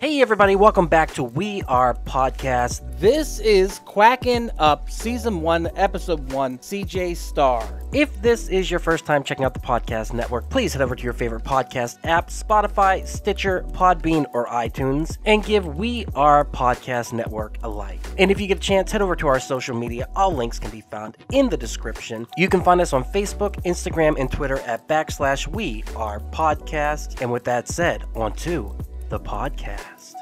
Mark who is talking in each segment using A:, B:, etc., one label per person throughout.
A: Hey, everybody, welcome back to We Are Podcast.
B: This is Quacking Up Season 1, Episode 1, CJ Starr.
A: If this is your first time checking out the podcast network, please head over to your favorite podcast app Spotify, Stitcher, Podbean, or iTunes and give We Are Podcast Network a like. And if you get a chance, head over to our social media. All links can be found in the description. You can find us on Facebook, Instagram, and Twitter at backslash We Are Podcast. And with that said, on to the podcast.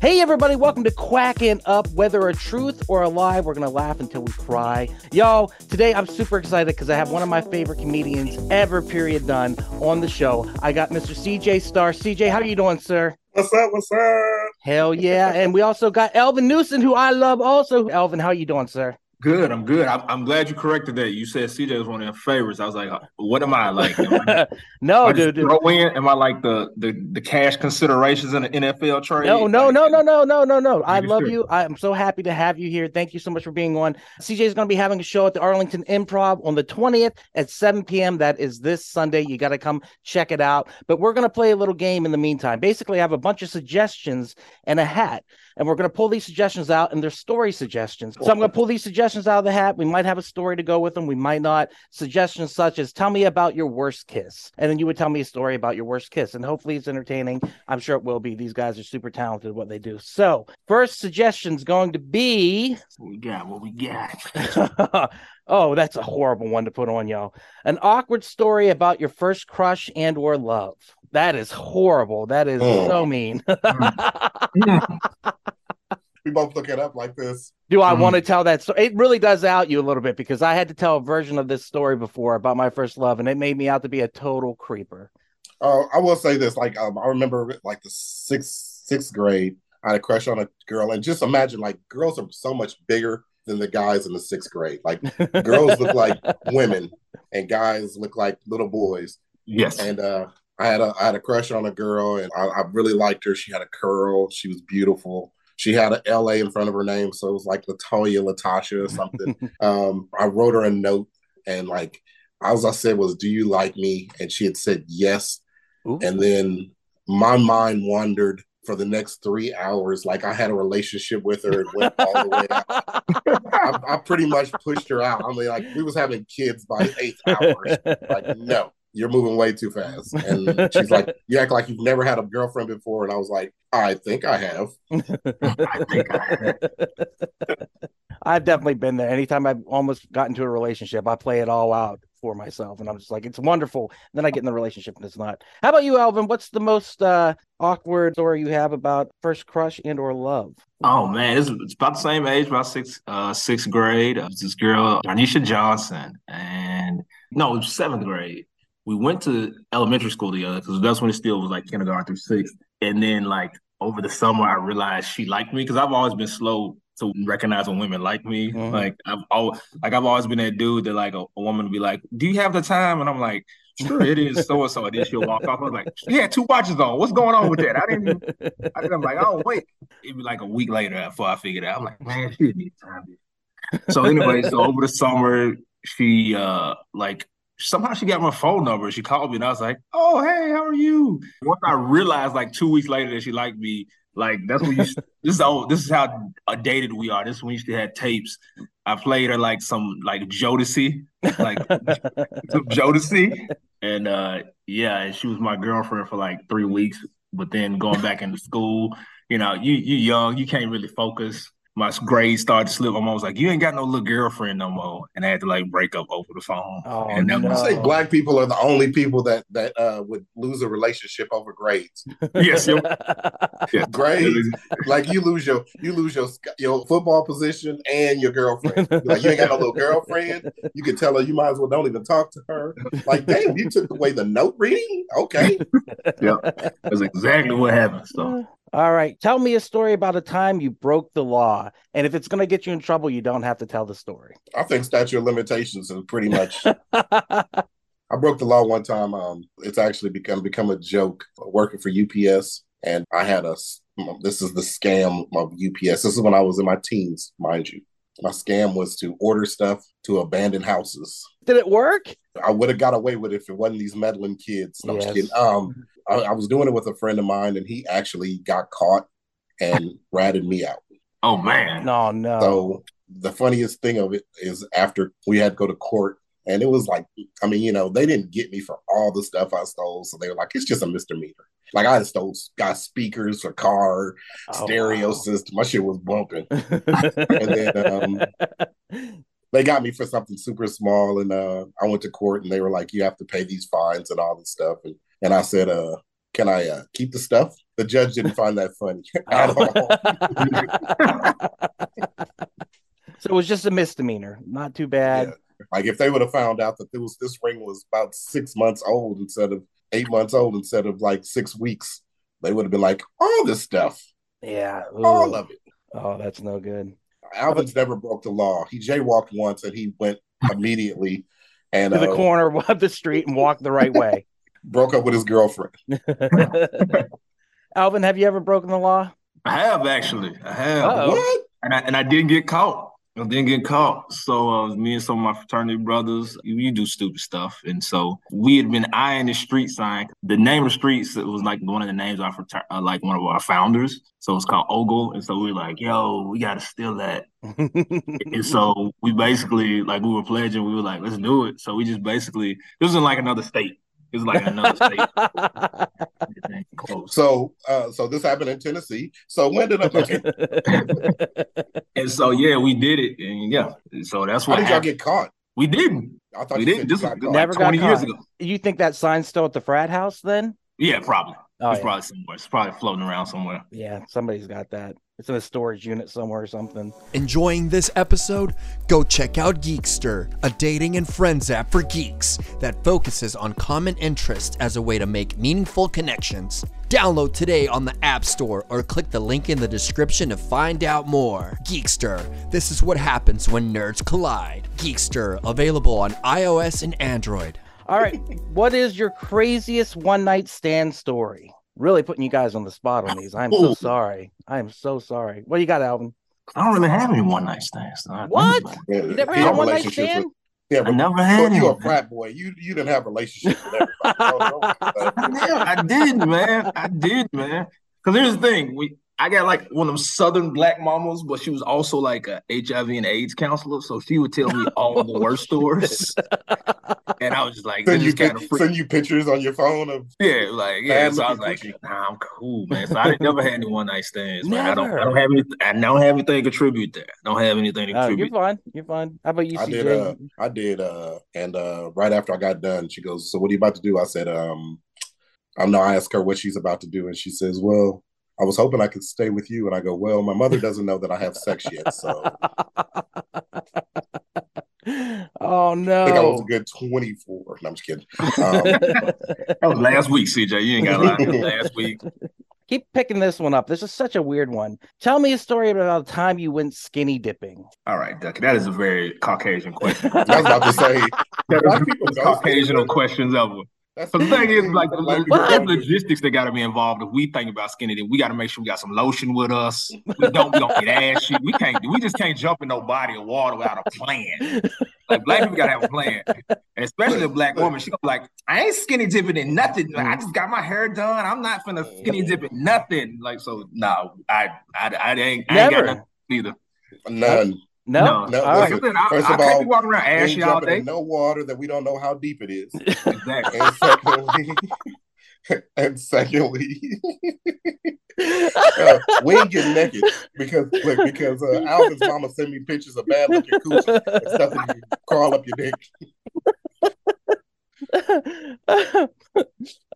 B: Hey, everybody, welcome to Quacking Up. Whether a truth or a lie, we're going to laugh until we cry. Y'all, today I'm super excited because I have one of my favorite comedians ever, period, done on the show. I got Mr. CJ Starr. CJ, how are you doing, sir?
C: What's up? What's up?
B: Hell yeah. and we also got Alvin Newsom, who I love also. Alvin, how are you doing, sir?
C: Good. I'm good. I'm, I'm, glad you corrected that. You said CJ was one of your favorites. I was like, uh, what am I like? Am I,
B: no, dude.
C: Throw in? Am I like the, the the cash considerations in the NFL trade?
B: No, no, like, no, no, no, no, no, no. I love sure. you. I'm so happy to have you here. Thank you so much for being on. CJ is going to be having a show at the Arlington Improv on the 20th at 7 p.m. That is this Sunday. You got to come check it out. But we're going to play a little game in the meantime. Basically, I have a bunch of suggestions and a hat and we're going to pull these suggestions out and they're story suggestions. So I'm going to pull these suggestions out of the hat. We might have a story to go with them. We might not. Suggestions such as tell me about your worst kiss. And then you would tell me a story about your worst kiss. And hopefully it's entertaining. I'm sure it will be. These guys are super talented at what they do. So first suggestion is going to be
C: what we got, what we got.
B: oh, that's a horrible one to put on y'all. An awkward story about your first crush and or love. That is horrible. That is oh. so mean.
D: we both look it up like this.
B: Do I mm want to tell that story? It really does out you a little bit because I had to tell a version of this story before about my first love, and it made me out to be a total creeper.
D: Uh, I will say this: like um, I remember, like the sixth sixth grade, I had a crush on a girl, and just imagine, like girls are so much bigger than the guys in the sixth grade. Like girls look like women, and guys look like little boys.
C: Yes,
D: and uh, I had a I had a crush on a girl, and I, I really liked her. She had a curl. She was beautiful. She had an L A in front of her name, so it was like Latoya Latasha or something. um, I wrote her a note, and like all I said was, "Do you like me?" And she had said yes. Ooh. And then my mind wandered for the next three hours, like I had a relationship with her and went all the way out. I, I, pretty much pushed her out. I mean, like we was having kids by eighth hours. Like, no, you're moving way too fast. And she's like, you act like you've never had a girlfriend before. And I was like, I think I have. I think I
B: have. I've definitely been there. Anytime I've almost got into a relationship, I play it all out for myself. And I'm just like, it's wonderful. And then I get in the relationship and it's not. How about you, Alvin? What's the most uh, awkward story you have about first crush and or love?
C: Oh man, it's, it's about the same age, about sixth uh, sixth grade. It was this girl, Darnisha Johnson, and no, it was seventh grade we went to elementary school together because that's when it still was like kindergarten through sixth. And then like over the summer, I realized she liked me because I've always been slow to recognize when women like me. Mm-hmm. Like I've always like I've always been that dude that like a, a woman would be like, "Do you have the time?" And I'm like, "Sure, it is so and so." And then she'll walk off. I was like, "She had two watches on. What's going on with that?" I didn't. I am like, "Oh wait." It'd be like a week later before I figured out. I'm like, "Man, she didn't need time." So anyway, so over the summer, she uh like somehow she got my phone number. She called me and I was like, "Oh, hey, how are you?" Once I realized, like two weeks later, that she liked me. Like that's when you. this is all. This is how dated we are. This is when we used to have tapes. I played her like some like Jodeci, like some Jodeci, and uh yeah, she was my girlfriend for like three weeks. But then going back into school, you know, you you young, you can't really focus my grades started to slip. My mom was like, "You ain't got no little girlfriend no more," and I had to like break up over the phone.
D: Oh, and no. I say black people are the only people that that uh, would lose a relationship over grades.
C: yes,
D: yeah. grades. like you lose your you lose your your football position and your girlfriend. Like you ain't got no little girlfriend. You can tell her you might as well don't even talk to her. Like, damn, you took away the note reading. Okay.
C: yeah, that's exactly what happened. So
B: all right. Tell me a story about a time you broke the law. And if it's going to get you in trouble, you don't have to tell the story.
D: I think statute of limitations is pretty much. I broke the law one time. Um, it's actually become become a joke working for UPS, and I had a. This is the scam of UPS. This is when I was in my teens, mind you. My scam was to order stuff to abandoned houses.
B: Did it work?
D: I would have got away with it if it wasn't these meddling kids. No, I'm just kidding. Um, I, I was doing it with a friend of mine, and he actually got caught and ratted me out.
C: Oh man.
B: No, no.
D: So the funniest thing of it is after we had to go to court, and it was like, I mean, you know, they didn't get me for all the stuff I stole, so they were like, it's just a misdemeanor. Like I stole, got speakers, a car,
B: Oh,
D: stereo
B: wow.
D: system. My shit was bumping. and then um, they got me for something super small, and uh, I went to court, and they were like, you have to pay these fines and all this stuff, and and I said, uh, can I uh, keep the stuff? The judge didn't find that funny at all.
B: so it was just a misdemeanor. Not too bad.
D: Yeah. Like if they would have found out that was this ring was about six months old instead of eight months old instead of like six weeks, they would have been like, all this stuff,
B: Yeah.
D: all of it.
B: Oh, that's no good.
D: Alvin's never broke the law. He jaywalked once and he went immediately and
B: To the
D: uh,
B: corner of the street and walked the right way.
D: broke up with his girlfriend.
B: Alvin, have you ever broken the law?
C: I have actually. I have.
B: Uh-oh.
D: What?
C: And I and I didn't get caught. I didn't get caught. So uh, me and some of my fraternity brothers, we do stupid stuff. And so we had been eyeing the street sign. The name of the streets it was like one of the names of our frater- uh, like one of our founders. So it's called Ogle. And so we were like, yo, we gotta steal that. And so we basically like we were pledging, we were like, let's do it. So we just basically this was in like another state. It was like another state. Close.
D: So uh so this happened in Tennessee. So when did I okay,
C: And so yeah, we did it. And yeah. So that's
D: how
C: what
D: did y'all get caught?
C: we didn't.
D: I thought
C: We
D: you
C: didn't. This
D: you
C: was
D: got caught.
B: Never
C: like
B: got
C: 20 years ago.
B: you think that sign's still at the frat house then?
C: Yeah, probably.
B: Oh,
C: it's
B: yeah.
C: probably somewhere. It's probably floating around somewhere.
B: yeah, somebody's got that. It's in a storage unit somewhere or something.
E: Enjoying this episode? Go check out Geekster, a dating and friends app for geeks that focuses on common interests as a way to make meaningful connections. Download today on the App Store or click the link in the description to find out more. Geekster, this is what happens when nerds collide. Geekster, available on iOS and Android.
B: All right. what is your craziest one night stand story? Really putting you guys on the spot on these. I'm so sorry. I am so sorry. What do you got, Alvin?
C: I don't really have any one night stands. I think
B: What?
D: Yeah,
B: You never had a one night
D: relationships
B: stand?
D: with- yeah,
C: I
D: but
C: never
D: so
C: had
D: you a
C: any.
D: frat boy. You you didn't have relationships with everybody. No, no, no.
C: Yeah, I did, man. I did, man. Because here's the thing: we I got like one of them Southern black mamas, but she was also like a HIV and AIDS counselor, so she would tell me all the worst stories, and I was just like,
D: Send you,
C: kind of
D: send you pictures on your phone of
C: Yeah, like yeah. So I was like, nah, I'm cool, man. So I didn't never had any one night stands. Man. I don't.
B: Never.
C: I don't have any. I don't have anything to contribute there. I don't have anything to
B: Oh, you're fine. You're fine. How about you,
D: I
B: CJ?
D: did uh I did uh and uh right after I got done, she goes, So what are you about to do? I said, um I'm not I asked her what she's about to do, and she says, Well, I was hoping I could stay with you. And I go, Well, my mother doesn't know that I have sex yet. So
B: oh
D: I think I was a
B: no.
D: good 24. No, I'm just kidding. Um,
C: That was last week, CJ. You ain't got to lie. That last week.
B: Keep picking this one up. This is such a weird one. Tell me a story about the time you went skinny dipping.
C: All right, Ducky. That is a very Caucasian question.
D: I was about to say
C: That
D: Black people
C: the Caucasian questions ever.
D: That's
C: the thing is, like, the, the,
D: people
B: What?
C: there's
D: don't do-
C: logistics that got to be involved. If we think about skinny, then we got to make sure we got some lotion with us. We don't, we don't get ashy. We can't, we just can't jump in no body of water without a plan. Like black people gotta have a plan, and especially a black woman. She like, I ain't skinny dipping in nothing. I just got my hair done. I'm not finna mm. skinny dip in nothing. Like so, no, I, I, I ain't, I ain't got nothing either.
D: none.
B: No.
D: No,
B: All right.
D: listen.
C: I,
D: First
C: I
D: of
C: can't
D: all,
C: be walking around
D: We ain't
C: ashy all day.
D: no water that we don't know how deep it is.
C: Exactly.
D: And secondly, and secondly, uh, we ain't getting naked because look, because uh, Alvin's mama sent me pictures of bad looking coochie and stuff that you crawl up your dick.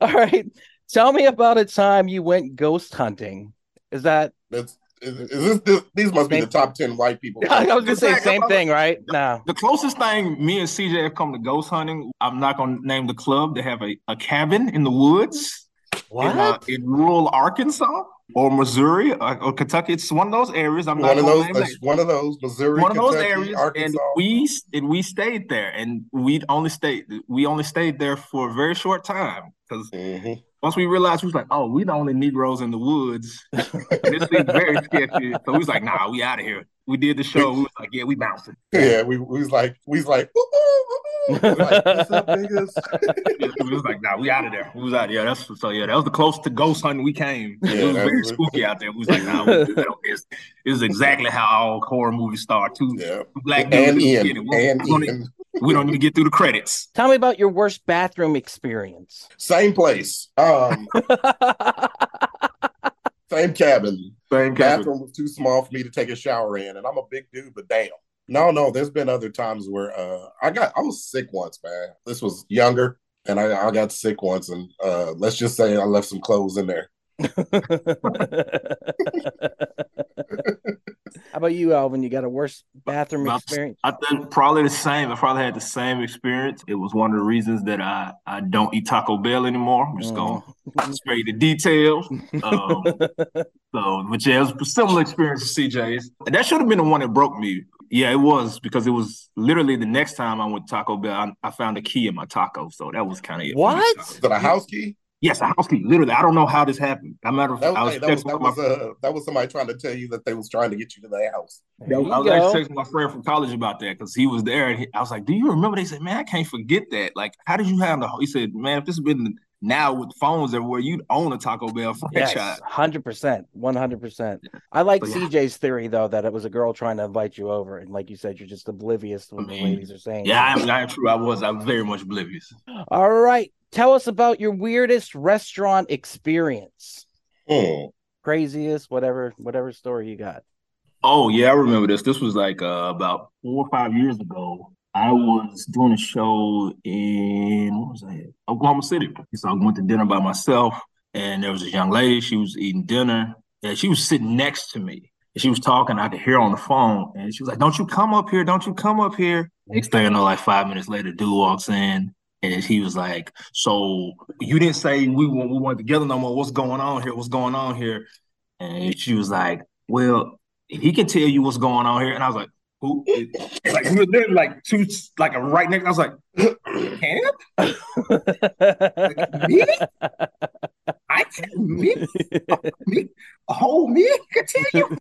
B: All right. Tell me about a time you went ghost hunting. Is that
D: That's is, is this, this these must be the top ten white people.
B: I was gonna say same thing, right? No.
C: The closest thing me and CJ have come to ghost hunting, I'm not gonna name the club. They have a, a cabin in the woods in, uh,
B: What?
C: in rural Arkansas or Missouri or, or Kentucky. It's one of those areas. I'm not
D: One of
C: gonna
D: those,
C: name
D: uh, one of those, Missouri,
C: one of those
D: Kentucky,
C: areas, and
D: Arkansas.
C: we and we stayed there, and we only stayed we only stayed there for a very short time because
D: Mhm.
C: Once we realized we was like, oh, we the only Negroes in the woods, this seems very sketchy. So we was like, nah, we out of here. we did the show. We was like, yeah, we bouncing.
D: Yeah, we, we was like, we was like, ooh, ooh, ooh, ooh. like what's up, niggas?
C: we was like, nah, we out of there. We was out. Yeah, that's so. Yeah, that was the closest to ghost hunting we came.
D: Yeah,
C: it was very
D: was-
C: spooky out there. We was like, nah, we, you know, it's, it's exactly how all horror movies start. Two
D: yeah,
C: black dudes
D: and
C: in the
D: Ian, and Ian,
C: we don't even get through the credits.
B: Tell me about your worst bathroom experience.
D: same place, um, same cabin.
C: Same
D: Bathroom was too small for me to take a shower in, and I'm a big dude, but damn. No, no, there's been other times where uh, I got I was sick once, man. This was younger, and I, I got sick once, and uh, let's just say I left some clothes in there.
B: How about you, Alvin? You got a worse bathroom
C: About-
B: experience?
C: I think probably the same. I probably had the same experience. It was one of the reasons that I, I don't eat Taco Bell anymore. I'm just going
B: Mm.
C: straight to details. Um, so, but yeah, it was a similar experience to CJ's. That should have been the one that broke me. Yeah, it was because it was literally the next time I went to Taco Bell, I, I found a key in my taco. So that was kind of it. for me.
B: What?
D: Is that a house key?
C: Yes, a house key. Literally, I don't know how this happened. I matter of
D: That
C: I
D: was,
C: was,
D: hey, that was that was uh that was somebody trying to tell you that they was trying to get you to their house.
B: There
C: I was
B: go.
C: actually texting my friend from college about that because he was there. And he, I was like, "Do you remember?" They said, "Man, I can't forget that. Like, how did you have the?" He said, "Man, if this had been now with phones everywhere, you'd own a Taco Bell franchise."
B: Yes, hundred percent, one hundred percent. I like
C: yeah.
B: CJ's theory though that it was a girl trying to invite you over, and like you said, you're just oblivious to what the
C: Mhm.
B: ladies are saying.
C: Yeah, I am, I am true. I was. I'm very much oblivious.
B: All right, tell us about your weirdest restaurant experience,
D: Hmm.
B: craziest, whatever, whatever story you got.
C: Oh yeah, I remember this. This was like uh, about four or five years ago. I was doing a show in what was that? Oklahoma City. So I went to dinner by myself, and there was a young lady. She was eating dinner, and she was sitting next to me. And she was talking. I could hear on the phone, and she was like, "Don't you come up here? Don't you come up here?" Next thing I know, like five minutes later, dude walks in. And he was like, "So you didn't say we we weren't together no more. What's going on here? What's going on here?" And she was like, "Well, he can tell you what's going on here." And I was like, "Who?" like we were literally like two, like a right next. I was like, "Cam, me? I can me, me, a whole me you."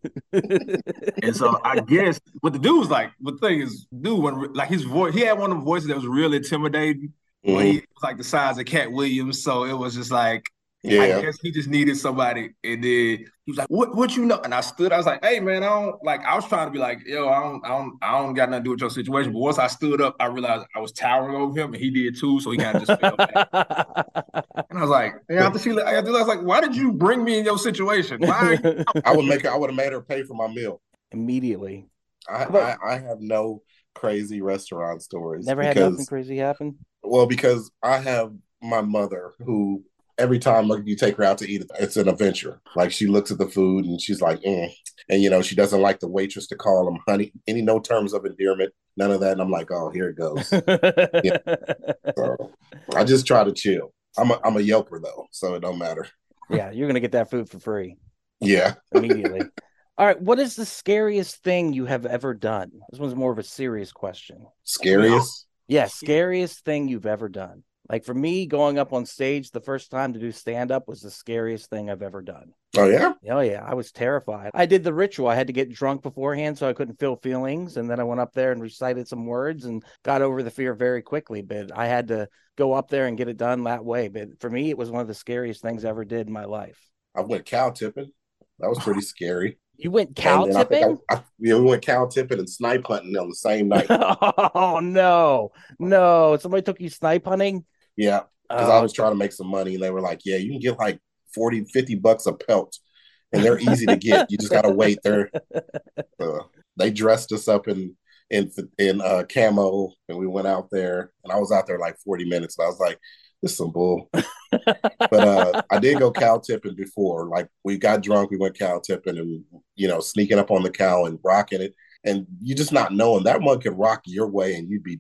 C: And so I guess what the dude was like. The thing is, dude, when like his voice, he had one of the voices that was real intimidating. But
D: Mhm.
C: he was like the size of Katt Williams, so it was just like I guess he just needed somebody, and then he was like, "What? What you know?" And I stood. I was like, "Hey, man, I don't like." I was trying to be like, "Yo, I don't, I don't, I don't got nothing to do with your situation." But once I stood up, I realized I was towering over him, and he did too. So he kind of just fell back. And I was like, "Yeah." After she, I was like, "Why did you bring me in your situation? Why?"
D: I would make her. I would have made her pay for my meal.
B: Immediately,
D: I,
B: But-
D: I I have no crazy restaurant stories.
B: never had nothing crazy happen.
D: Well, because I have my mother who every time you take her out to eat, it's an adventure. Like she looks at the food and she's like, mm. and you know, she doesn't like the waitress to call them honey. Any no terms of endearment, none of that. And I'm like, oh, here it goes. So I just try to chill. I'm a I'm a Yelper though, so it don't matter.
B: yeah, you're gonna get that food for free
D: Yeah.
B: immediately. All right, what is the scariest thing you have ever done? This one's more of a serious question.
D: Scariest.
B: Yeah, scariest thing you've ever done. Like for me, going up on stage the first time to do stand up was the scariest thing I've ever done.
D: Oh yeah.
B: Oh yeah, I was terrified. I did the ritual. I had to get drunk beforehand so I couldn't feel feelings, and then I went up there and recited some words and got over the fear very quickly. But I had to go up there and get it done that way. But for me, it was one of the scariest things I ever did in my life.
D: I went cow tipping. That was pretty scary.
B: You went cow
D: then I
B: tipping?
D: I, I, yeah, we went cow tipping and snipe hunting on the same night.
B: oh no, no! Somebody took you snipe hunting.
D: Yeah, because I
B: Oh,
D: was trying to make some money, and they were like, "Yeah, you can get like 40, 50 bucks a pelt, and they're easy to get. You just gotta wait." They're uh, they dressed us up in in in uh, camo, and we went out there, and I was out there like forty minutes, and I was like, "This is some bull." but uh, I did go cow tipping before. Like we got drunk, we went cow tipping, and you know, sneaking up on the cow and rocking it, and you just not knowing that one could rock your way, and you'd be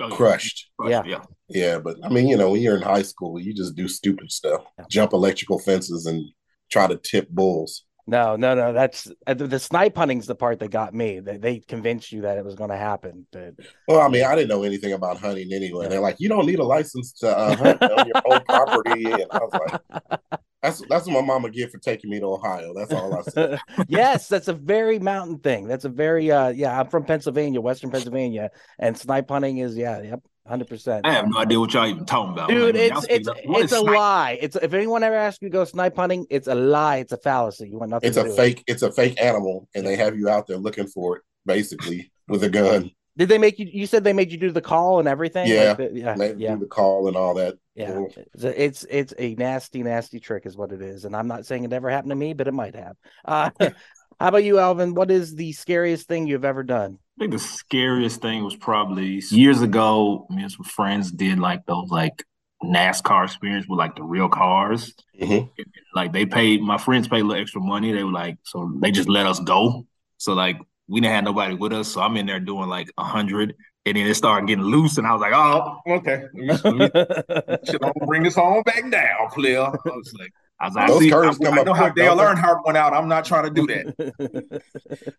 C: Oh, yeah.
D: crushed.
B: Yeah.
C: yeah.
D: Yeah, but I mean, you know, when you're in high school, you just do stupid stuff,
B: Yeah.
D: jump electrical fences, and try to tip bulls.
B: No, no, no. That's uh, the, the snipe hunting's the part that got me. They, they convinced you that it was going to happen, but
D: Well, I mean, I didn't know anything about hunting anyway. They're like, you don't need a license to uh, hunt on your own property, and I was like, That's that's what my mama get for taking me to Ohio. That's all I said.
B: yes, that's a very mountain thing. That's a very uh yeah, I'm from Pennsylvania, Western Pennsylvania, and snipe hunting is yeah, yep, hundred percent.
C: I have no idea what y'all even talking about.
B: Dude,
C: Like,
B: it's it's
C: speak-
B: it's a
C: snipe?
B: lie. It's if anyone ever asks you to go snipe hunting, it's a lie. It's a fallacy. You want nothing.
D: It's
B: to
D: a
B: do with it.
D: fake. It's a fake animal, and they have you out there looking for it, basically with a gun.
B: Did they make you? You said they made you do the call and everything.
D: Yeah.
B: Like the- yeah,
D: they
B: yeah,
D: do the call and all that.
B: Yeah.
D: Cool.
B: It's a, it's it's a nasty, nasty trick, is what it is. And I'm not saying it ever happened to me, but it might have. Uh, how about you, Alvin? What is the scariest thing you've ever done?
C: I think the scariest thing was probably years ago. Me and some friends did like those like NASCAR experience with like the real cars.
D: Mhm.
C: Like they paid my friends paid a little extra money. They were like, so they just let us go. So like we didn't have nobody with us. So I'm in there doing like a hundred, and then it started getting loose, and I was like, oh, okay, let me, let me shit, I'm gonna bring this on back down, player. I was like, I was like, I,
D: Those
C: see,
D: curves
C: I,
D: come
C: I
D: up
C: know how
D: quick,
C: Dale
D: don't?
C: Earnhardt went out. I'm not trying to do that.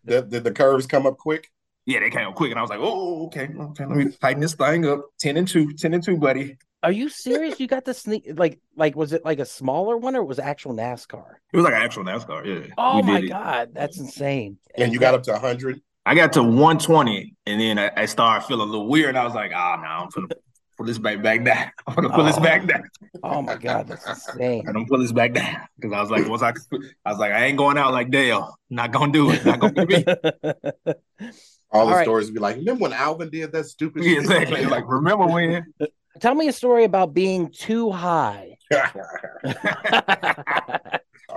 D: Did, did the curves come up quick?
C: Yeah, they came up quick, and I was like, "Oh, okay, okay, let me tighten this thing up. Ten and two, 10 and two, buddy."
B: Are you serious? You got the sneak? Like, like was it like a smaller one or was it actual NASCAR?
C: It was like an actual NASCAR. Yeah.
B: Oh my
C: it.
B: god, that's insane!
D: And you got up to 100?
C: I got to 120, and then I, I started feeling a little weird. And I was like, "Ah, no, I'm gonna pull this back back down. I'm gonna pull this
B: Oh.
C: back down.
B: Oh my god, that's insane.
C: I'm gonna pull this back down." Because I was like, once I, I was like, I ain't going out like Dale. Not gonna do it. Not gonna be me.
D: All the
B: All right.
D: stories be like, remember when Alvin did that stupid
C: Yeah,
D: shit?
C: exactly. Like, remember when?
B: Tell me a story about being too high.
D: I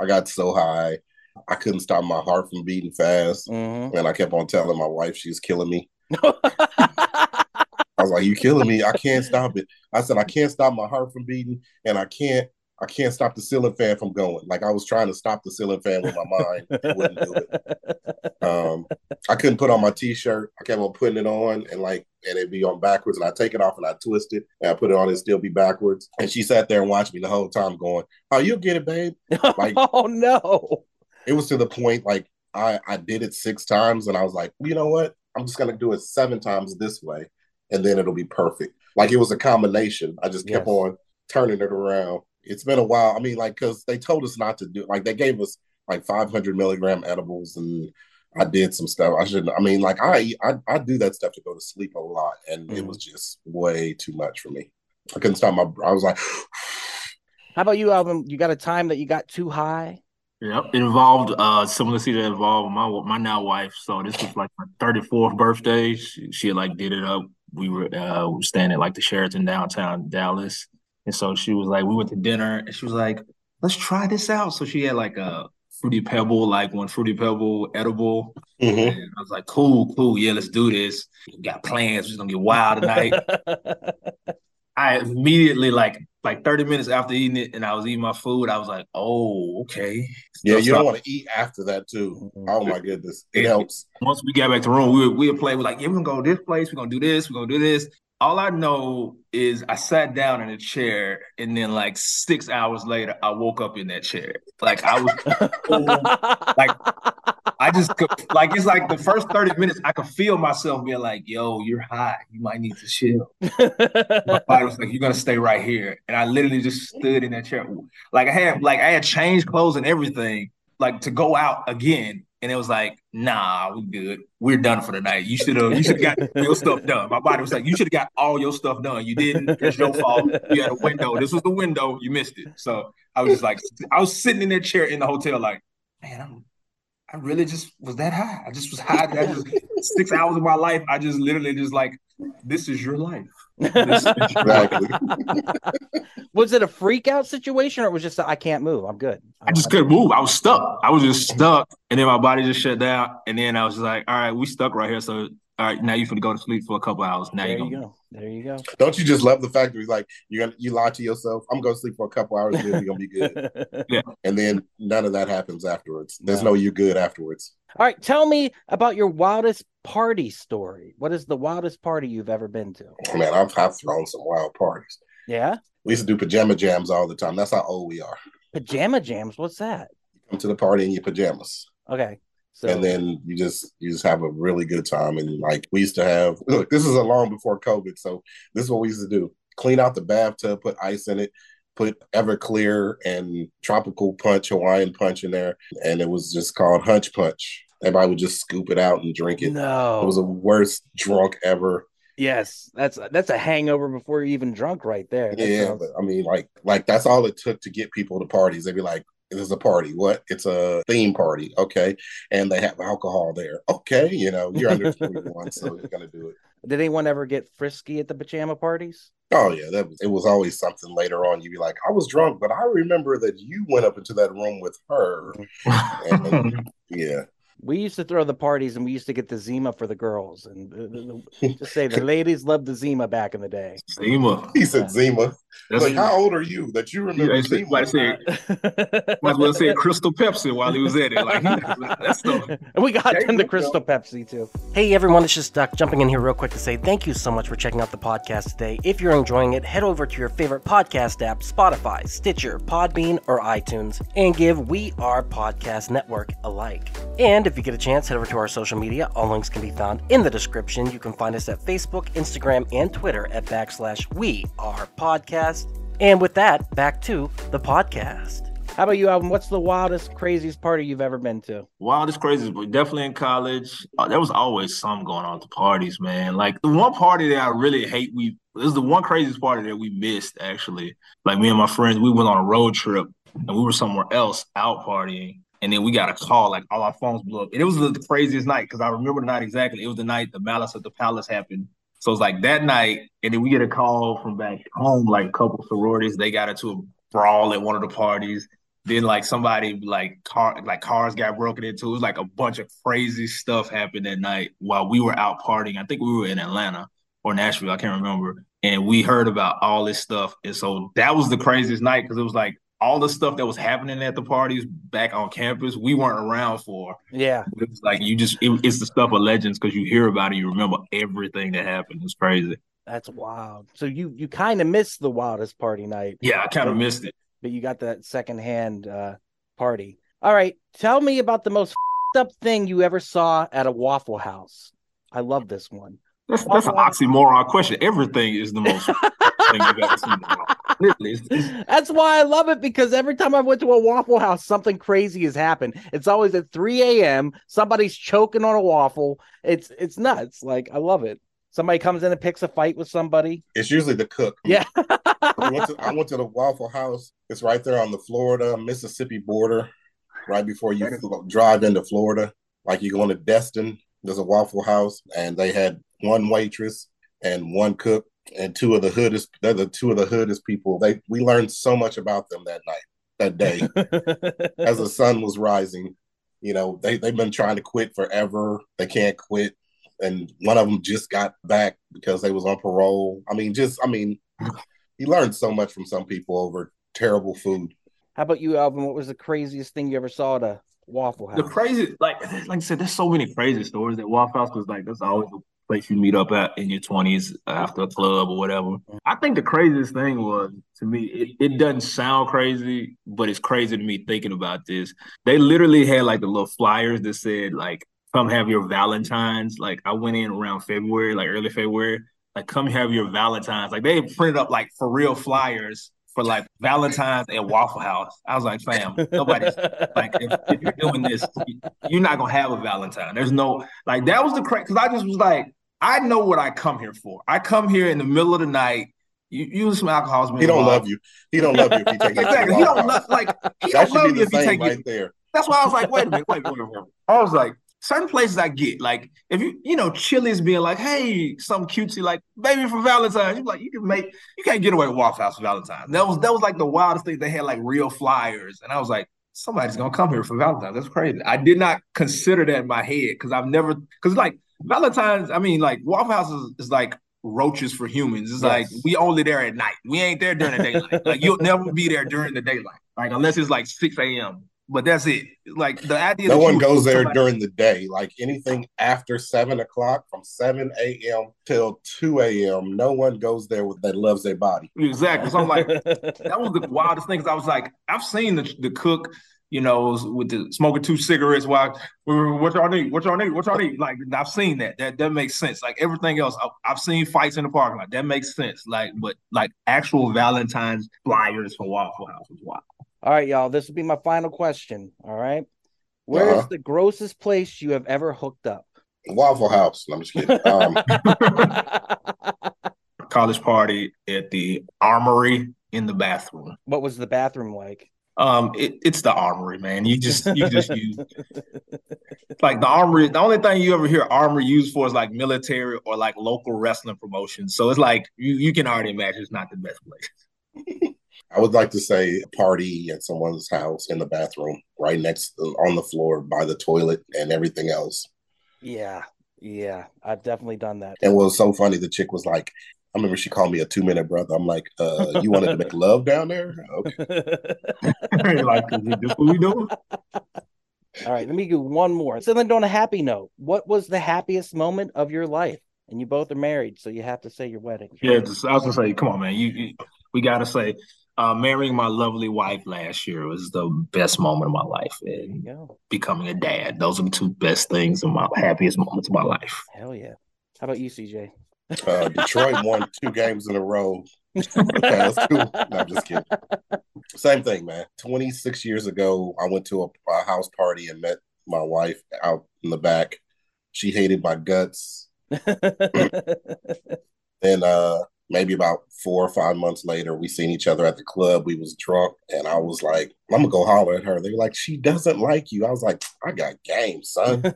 D: got so high, I couldn't stop my heart from beating fast.
B: Mhm.
D: And I kept on telling my wife she's killing me. I was like, "You killing me? I can't stop it." I said, "I can't stop my heart from beating, and I can't, I can't stop the ceiling fan from going." Like I was trying to stop the ceiling fan with my mind, it wouldn't do it. Um, I couldn't put on my t-shirt. I kept on putting it on, and like, and it'd be on backwards, and I take it off and I twist it, and I put it on and still be backwards. And she sat there and watched me the whole time, going, "Oh, you'll get it, babe." Like-
B: oh no.
D: It was to the point like I I did it six times, and I was like, you know what? I'm just gonna do it seven times this way, and then it'll be perfect. Like it was a combination. I just kept
B: Yes.
D: on turning it around. It's been a while. I mean, like, because they told us not to do. Like they gave us like 500 milligram edibles, and I did some stuff. I shouldn't. I mean, like I I I do that stuff to go to sleep a lot, and it
B: Mhm.
D: was just way too much for me. I couldn't stop my. I was like,
B: How about you, Alvin? You got a time that you got too high?
C: Yep, it involved uh similar to that involved my my now wife. So this was like my 34th birthday. She, she like did it up. We were uh we were staying at like the Sheraton downtown Dallas. And so she was like, we went to dinner and she was like, let's try this out. So she had like a fruity pebble, like one fruity pebble edible.
D: mhm.
C: And I was like, cool, cool, yeah, let's do this. We got plans, we're just gonna get wild tonight. I immediately like like 30 minutes after eating it and I was eating my food, I was like, oh, okay.
D: yeah,
C: Stuff
D: you don't want to eat after that too.
B: Mhm.
D: Oh my goodness, it
C: Yeah.
D: helps.
C: once we got back to the room, we were, we were playing. We're like, yeah, we're gonna go to this place. We're gonna do this. We're gonna do this. All I know is I sat down in a chair, and then like six hours later, I woke up in that chair. Like I was, like I just could, like it's like the first thirty minutes, I could feel myself being like, "Yo, you're high. You might need to chill." My body was like, "You're gonna stay right here," and I literally just stood in that chair. Like I had, like I had changed clothes and everything, like to go out again, and it was like, "Nah, we're good. We're done for the night. You should have, you should have got your stuff done." My body was like, "You should have got all your stuff done. You didn't. It's your fault. You had a window. This was the window. You missed it." So I was just like, I was sitting in that chair in the hotel, like, man, I'm. I really just was that high. I just was high. I just six hours of my life. I just literally just like, this is your life. Is.
D: Exactly.
B: was it a freak out situation or it was just I can't move? I'm good.
C: I just couldn't move. I was stuck. I was just stuck. And then my body just shut down. And then I was just like, all right, we stuck right here. So all right, now you finna go to sleep for a couple hours. Now
B: there
C: you
B: you
C: go.
B: go. There you go.
D: Don't you just love the fact that he's like you gonna you lie to yourself? I'm gonna sleep for a couple hours, then we're gonna be good. And then none of that happens afterwards. There's
B: No.
D: no you good afterwards.
B: All right, tell me about your wildest party story. What is the wildest party you've ever been to?
D: Oh, man, I've, I've thrown some wild parties.
B: Yeah,
D: We used to do pajama jams all the time. That's how old we are.
B: pajama jams. What's that?
D: You Come to the party in your pajamas.
B: Okay, so
D: and then you just you just have a really good time. And like we used to have look, this is a long before COVID. So this is what we used to do. Clean out the bathtub, put ice in it, put Everclear and Tropical Punch, Hawaiian Punch in there, and it was just called Hunch Punch. Everybody would just scoop it out and drink it.
B: No,
D: It was the worst drunk ever.
B: yes, that's that's a hangover before you're even drunk, right there. That
D: yeah,
B: sounds-
D: but I mean, like, like that's all it took to get people to parties. They'd be like, "It's a party. What? It's a theme party. Okay, and they have alcohol there. Okay, you know, you're under 21, so you're gonna do it.
B: Did anyone ever get frisky at the pajama parties?
D: Oh yeah, that was, it was always something later on. You'd be like, I was drunk, but I remember that you went up into that room with her. And, yeah,
B: We used to throw the parties, and we used to get the Zima for the girls, and just say the ladies loved the Zima back in the day.
C: Zima.
D: he said Zima.
C: That's
D: like, how old are you that you remember
C: I
D: Zima?
C: might say, might as well say Crystal Pepsi while he was at it. Like that's the
B: we got
C: There
B: them
C: you
B: the Crystal Pepsi too.
A: Hey everyone, it's just Duck jumping in here real quick to say thank you so much for checking out the podcast today. If you're enjoying it, head over to your favorite podcast app, Spotify, Stitcher, Podbean, or iTunes, and give We Are Podcast Network a like. And if you get a chance, head over to our social media. All links can be found in the description. You can find us at Facebook, Instagram, and Twitter at backslash We Are Podcast. And with that, back to the podcast.
B: How about you, Alvin? What's the wildest, craziest party you've ever been to?
C: wildest craziest, but definitely in college. Uh, there was always some going on at the parties, man. Like the one party that I really hate, we this is the one craziest party that we missed actually. Like me and my friends, we went on a road trip and we were somewhere else out partying. And then we got a call, like all our phones blew up. And it was the craziest night because I remember the night exactly. It was the night the Malice at the Palace happened. So it's like that night, and then we get a call from back home, like a couple sororities. They got into a brawl at one of the parties. Then like somebody like car like cars got broken into. It was like a bunch of crazy stuff happened that night while we were out partying. I think we were in Atlanta or Nashville, I can't remember. And we heard about all this stuff. And so that was the craziest night because it was like all the stuff that was happening at the parties back on campus, we weren't around for.
B: Yeah,
C: It's like you just it, it's the stuff of legends because you hear about it, you remember everything that happened. It's crazy.
B: that's wild. So you you kind of missed the wildest party night,
C: Yeah, I kind of missed it.
B: but you got that secondhand uh, party. All right, tell me about the most up thing you ever saw at a Waffle House. I love this one.
C: That's that's an oxymoron question. Everything is the most thing you've ever seen. in the world. Literally, it's- it's-
B: That's why I love it because every time I went to a Waffle House, something crazy has happened. It's always at 3 a.m. Somebody's choking on a waffle. It's it's nuts. Like I love it. Somebody comes in and picks a fight with somebody.
D: It's usually the cook.
B: Yeah.
D: I went, to, I went to the Waffle House. It's right there on the Florida Mississippi border, right before you drive into Florida. Like you go into Destin, there's a Waffle House, and they had one waitress and one cook and two of the hoodest. They're the two of the hoodest people. They we learned so much about them that night, that day, as the sun was rising. You know, they they've been trying to quit forever. They can't quit, and one of them just got back because they was on parole. I mean, just I mean, you learn so much from some people over terrible food.
B: How about you, Alvin? What was the craziest thing you ever saw at a Waffle House?
C: the crazy, like like I said, there's so many crazy stories at Waffle House because like that's always the place you meet up at in your 20s after a club or whatever. I think the craziest thing was to me, it, it doesn't sound crazy, but it's crazy to me thinking about this. They literally had like the little flyers that said like come have your Valentines. Like I went in around February, like early February, like come have your Valentines. Like they printed up like for real flyers for like Valentine's and Waffle House. I was like, fam, nobody's like if, if you're doing this, you're not gonna have a Valentine. There's no like that was the crazy because I just was like, I know what I come here for. I come here in the middle of the night. You use some alcohol.
D: He don't love you. He don't love you if you take
C: Exactly. He don't love like he
D: That
C: don't love you if you take
D: right
C: it.
D: there.
C: That's why I was like, wait a minute, wait, wait, wait, wait. I was like, certain places I get, like if you, you know, Chili's being like, hey, some cutesy, like baby for Valentine's. You like, you can make, you can't get away with Waffle House for Valentine's. That was that was like the wildest thing. They had like real flyers, and I was like, somebody's gonna come here for Valentine's. That's crazy. I did not consider that in my head because I've never, because like Valentine's, I mean, like Waffle House is, is like roaches for humans. It's like we only there at night. We ain't there during the daylight. like you'll never be there during the daylight, like unless it's like six a.m. But that's it. Like the idea.
D: No
C: that
D: one goes there
C: somebody-
D: during the day. Like anything after seven o'clock, from seven a.m. till two a.m., no one goes there with that loves their body.
C: Exactly. So I'm like, that was the wildest thing. Cause I was like, I've seen the, the cook you know, with the smoking two cigarettes while what y'all need, what y'all need, what y'all need. Like I've seen that. That that makes sense. Like everything else, I've, I've seen fights in the parking lot. That makes sense. Like, but like actual Valentine's flyers for Waffle House was wild.
B: All right, y'all. This will be my final question. All right. Where is
D: Uh-huh.
B: the grossest place you have ever hooked up?
D: Waffle House. No, I'm just kidding. Um,
C: College party at the Armory in the bathroom.
B: what was the bathroom like?
C: Um, it, it's the Armory, man. You just you just use like the Armory. The only thing you ever hear Armory used for is like military or like local wrestling promotions. So it's like you you can already imagine it's not the best place.
D: I would like to say a party at someone's house in the bathroom, right next on the floor by the toilet and everything else.
B: Yeah, yeah, I've definitely done that.
D: And what was so funny, the chick was like, I remember she called me a two minute brother. I'm like, uh, you wanted to make love down there? Okay.
C: like, is this what we doing?
B: All right, let me do one more. So then, on a happy note, what was the happiest moment of your life? And you both are married, so you have to say your wedding.
C: Yeah, just, I was gonna say, come on, man. You, you we gotta say, uh, marrying my lovely wife last year was the best moment of my life, and becoming a dad. Those are the two best things and my happiest moments of my life.
B: Hell yeah. How about you, CJ?
D: Uh, Detroit won two games in a row. Past two. No, I'm just kidding. Same thing, man. 26 years ago, I went to a, a house party and met my wife out in the back. She hated my guts. Then uh maybe about four or five months later, we seen each other at the club. We was drunk, and I was like, "I'm gonna go holler at her." They were like, "She doesn't like you." I was like, "I got game, son,"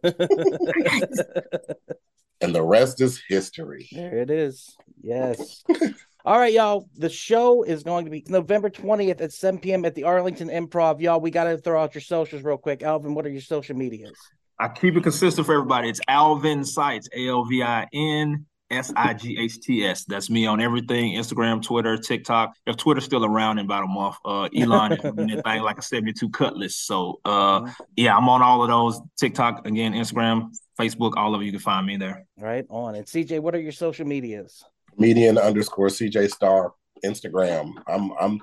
D: and the rest is history.
B: There it is. Yes. All right, y'all. The show is going to be November 20th at 7 p.m. at the Arlington Improv. Y'all, we got to throw out your socials real quick. Alvin, what are your social medias?
C: I keep it consistent for everybody. It's Alvin Sights, A L V I N S I G H T S. That's me on everything Instagram, Twitter, TikTok. If Twitter's still around in about a month, uh, Elon is doing that thing like a 72 cutlass. So, uh, yeah, I'm on all of those TikTok, again, Instagram, Facebook, all of you can find me there.
B: Right on. And CJ, what are your social medias?
D: Median underscore CJ Starr Instagram. I'm I'm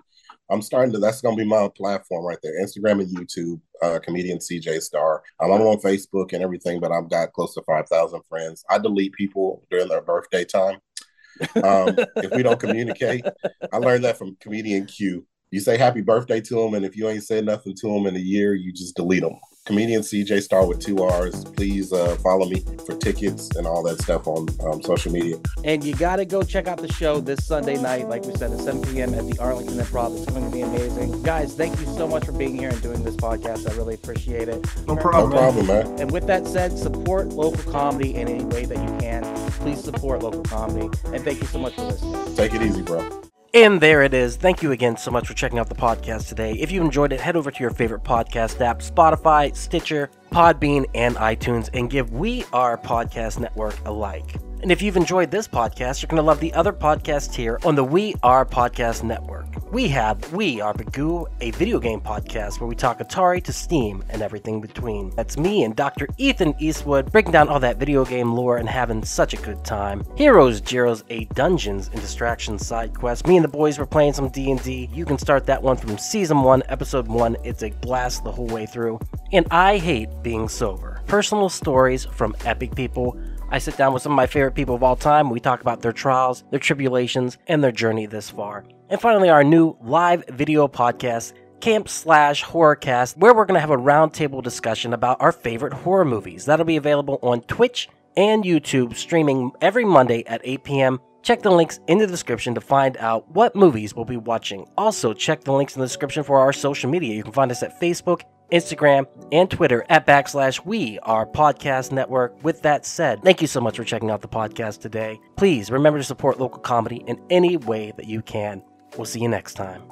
D: I'm starting to. That's gonna be my platform right there. Instagram and YouTube. Uh, comedian CJ Starr. Um, I'm on Facebook and everything, but I've got close to five thousand friends. I delete people during their birthday time. Um, if we don't communicate, I learned that from comedian Q. You say happy birthday to them, and if you ain't said nothing to them in a year, you just delete them. Comedian CJ Starr with two R's. Please uh, follow me for tickets and all that stuff on um, social media.
B: And you got to go check out the show this Sunday night, like we said, at 7 p.m. at the Arlington Improv. It's going to be amazing. Guys, thank you so much for being here and doing this podcast. I really appreciate it.
C: No
D: No
C: problem. man.
D: problem, man.
B: And with that said, support local comedy in any way that you can. Please support local comedy. And thank you so much for listening.
D: Take it easy, bro.
A: And there it is. Thank you again so much for checking out the podcast today. If you enjoyed it, head over to your favorite podcast app Spotify, Stitcher, Podbean, and iTunes and give We Are Podcast Network a like. And if you've enjoyed this podcast, you're going to love the other podcasts here on the We Are Podcast Network. We have We Are Bagoo, a video game podcast where we talk Atari to Steam and everything between. That's me and Dr. Ethan Eastwood breaking down all that video game lore and having such a good time. Heroes Zero's a Dungeons and Distractions side quest. Me and the boys were playing some D&D. You can start that one from season 1, episode 1. It's a blast the whole way through. And I hate being sober. Personal stories from epic people I sit down with some of my favorite people of all time. We talk about their trials, their tribulations, and their journey this far. And finally, our new live video podcast, Camp Slash Horrorcast, where we're going to have a roundtable discussion about our favorite horror movies. That'll be available on Twitch and YouTube, streaming every Monday at 8 p.m. Check the links in the description to find out what movies we'll be watching. Also, check the links in the description for our social media. You can find us at Facebook, Instagram, and Twitter at backslash we are podcast network. With that said, thank you so much for checking out the podcast today. Please remember to support local comedy in any way that you can. We'll see you next time.